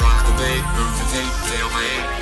Rock the way, move the tail away.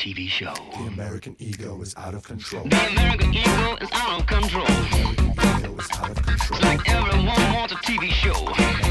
TV show. The American ego is out of control. The American ego is out of control. The American ego is out of control. It's like everyone wants a TV show.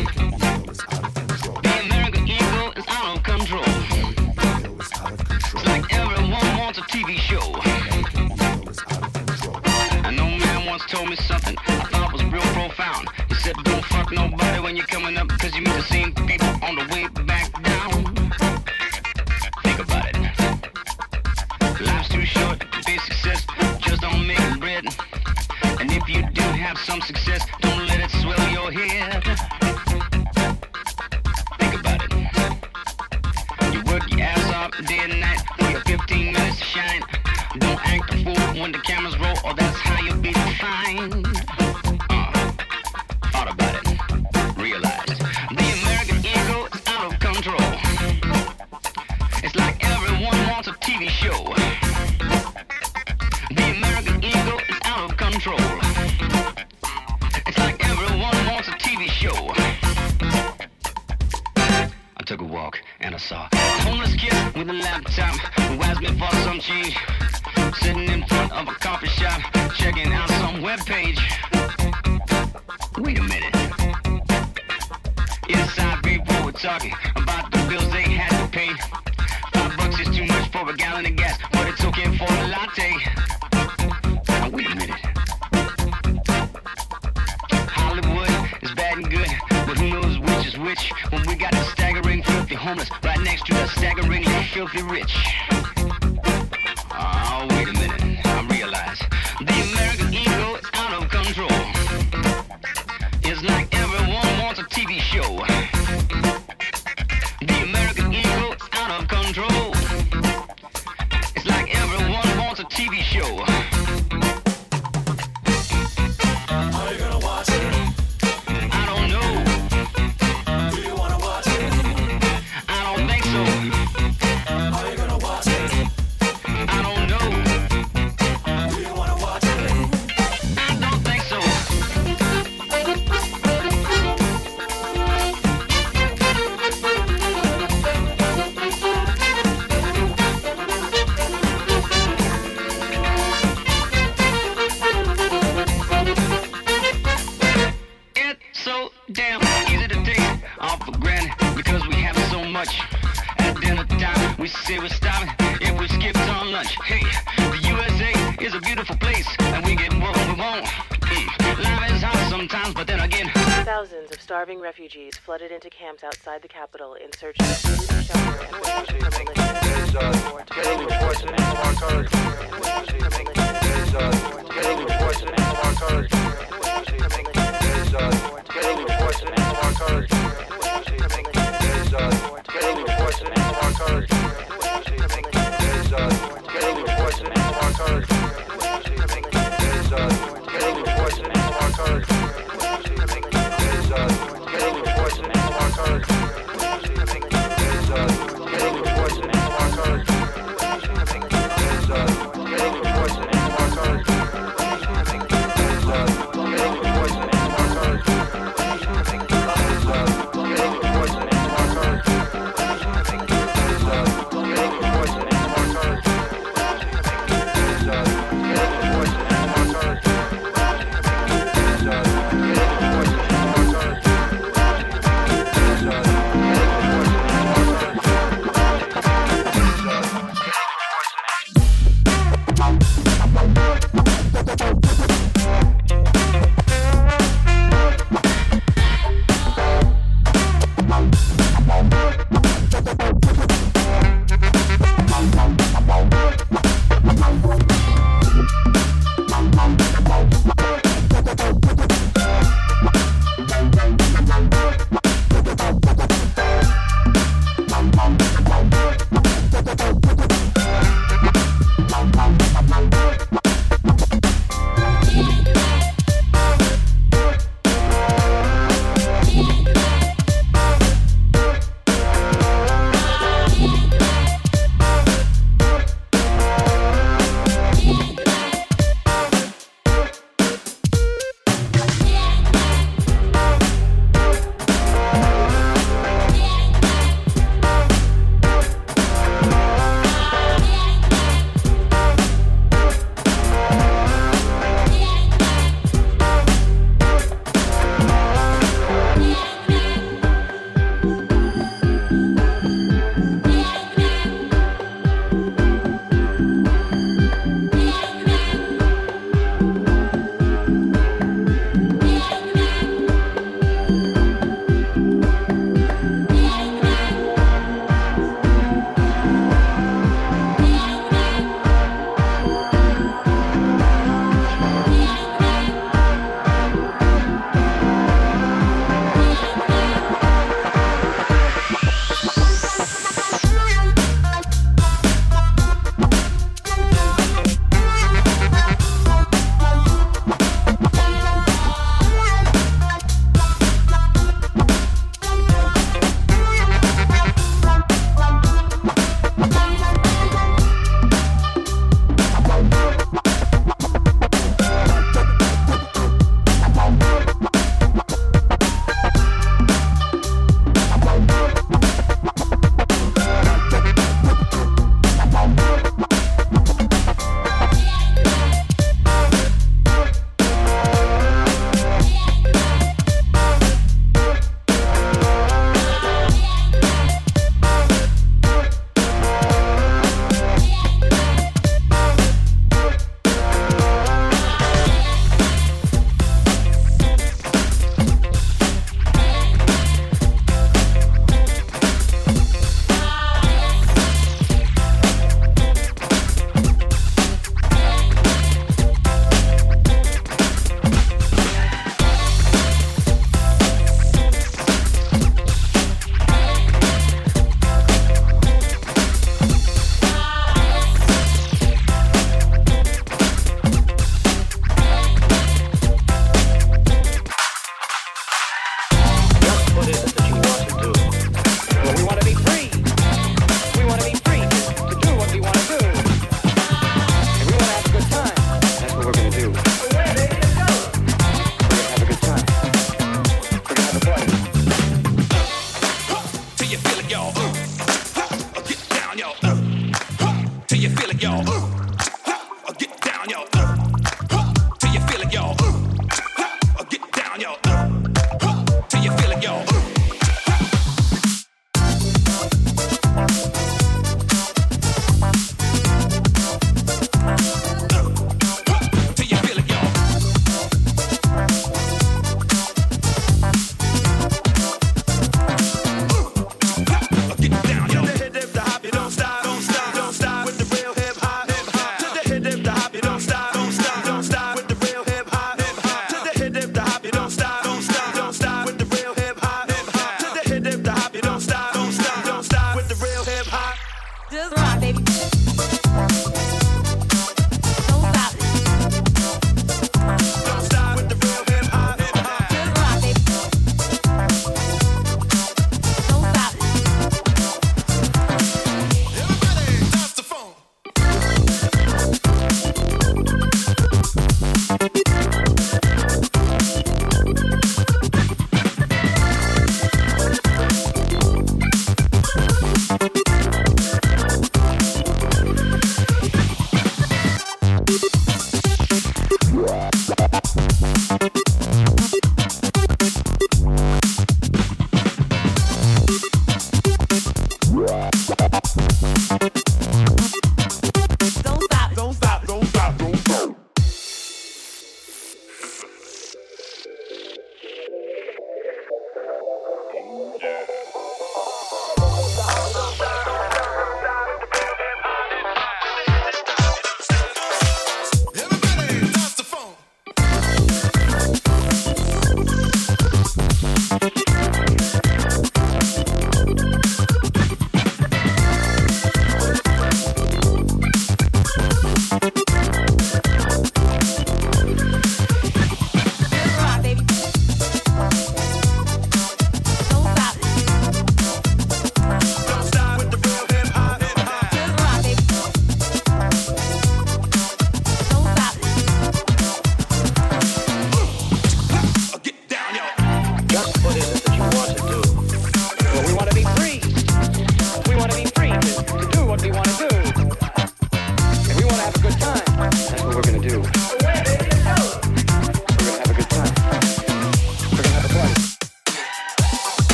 Outside the capital in search of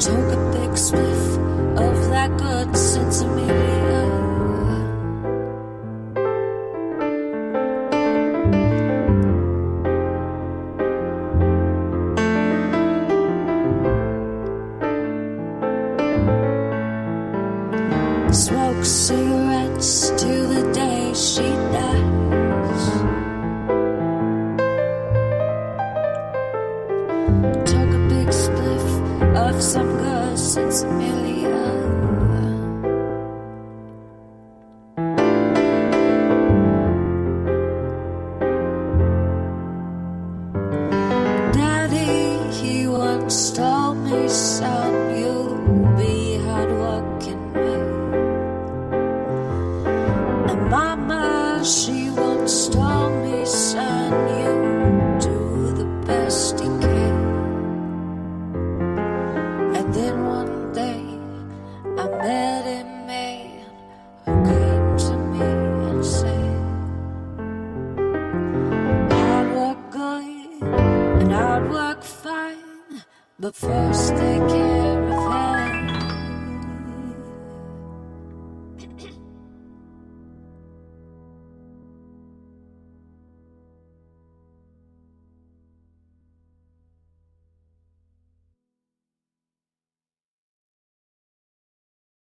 Took a big sniff of that good sinsemilla.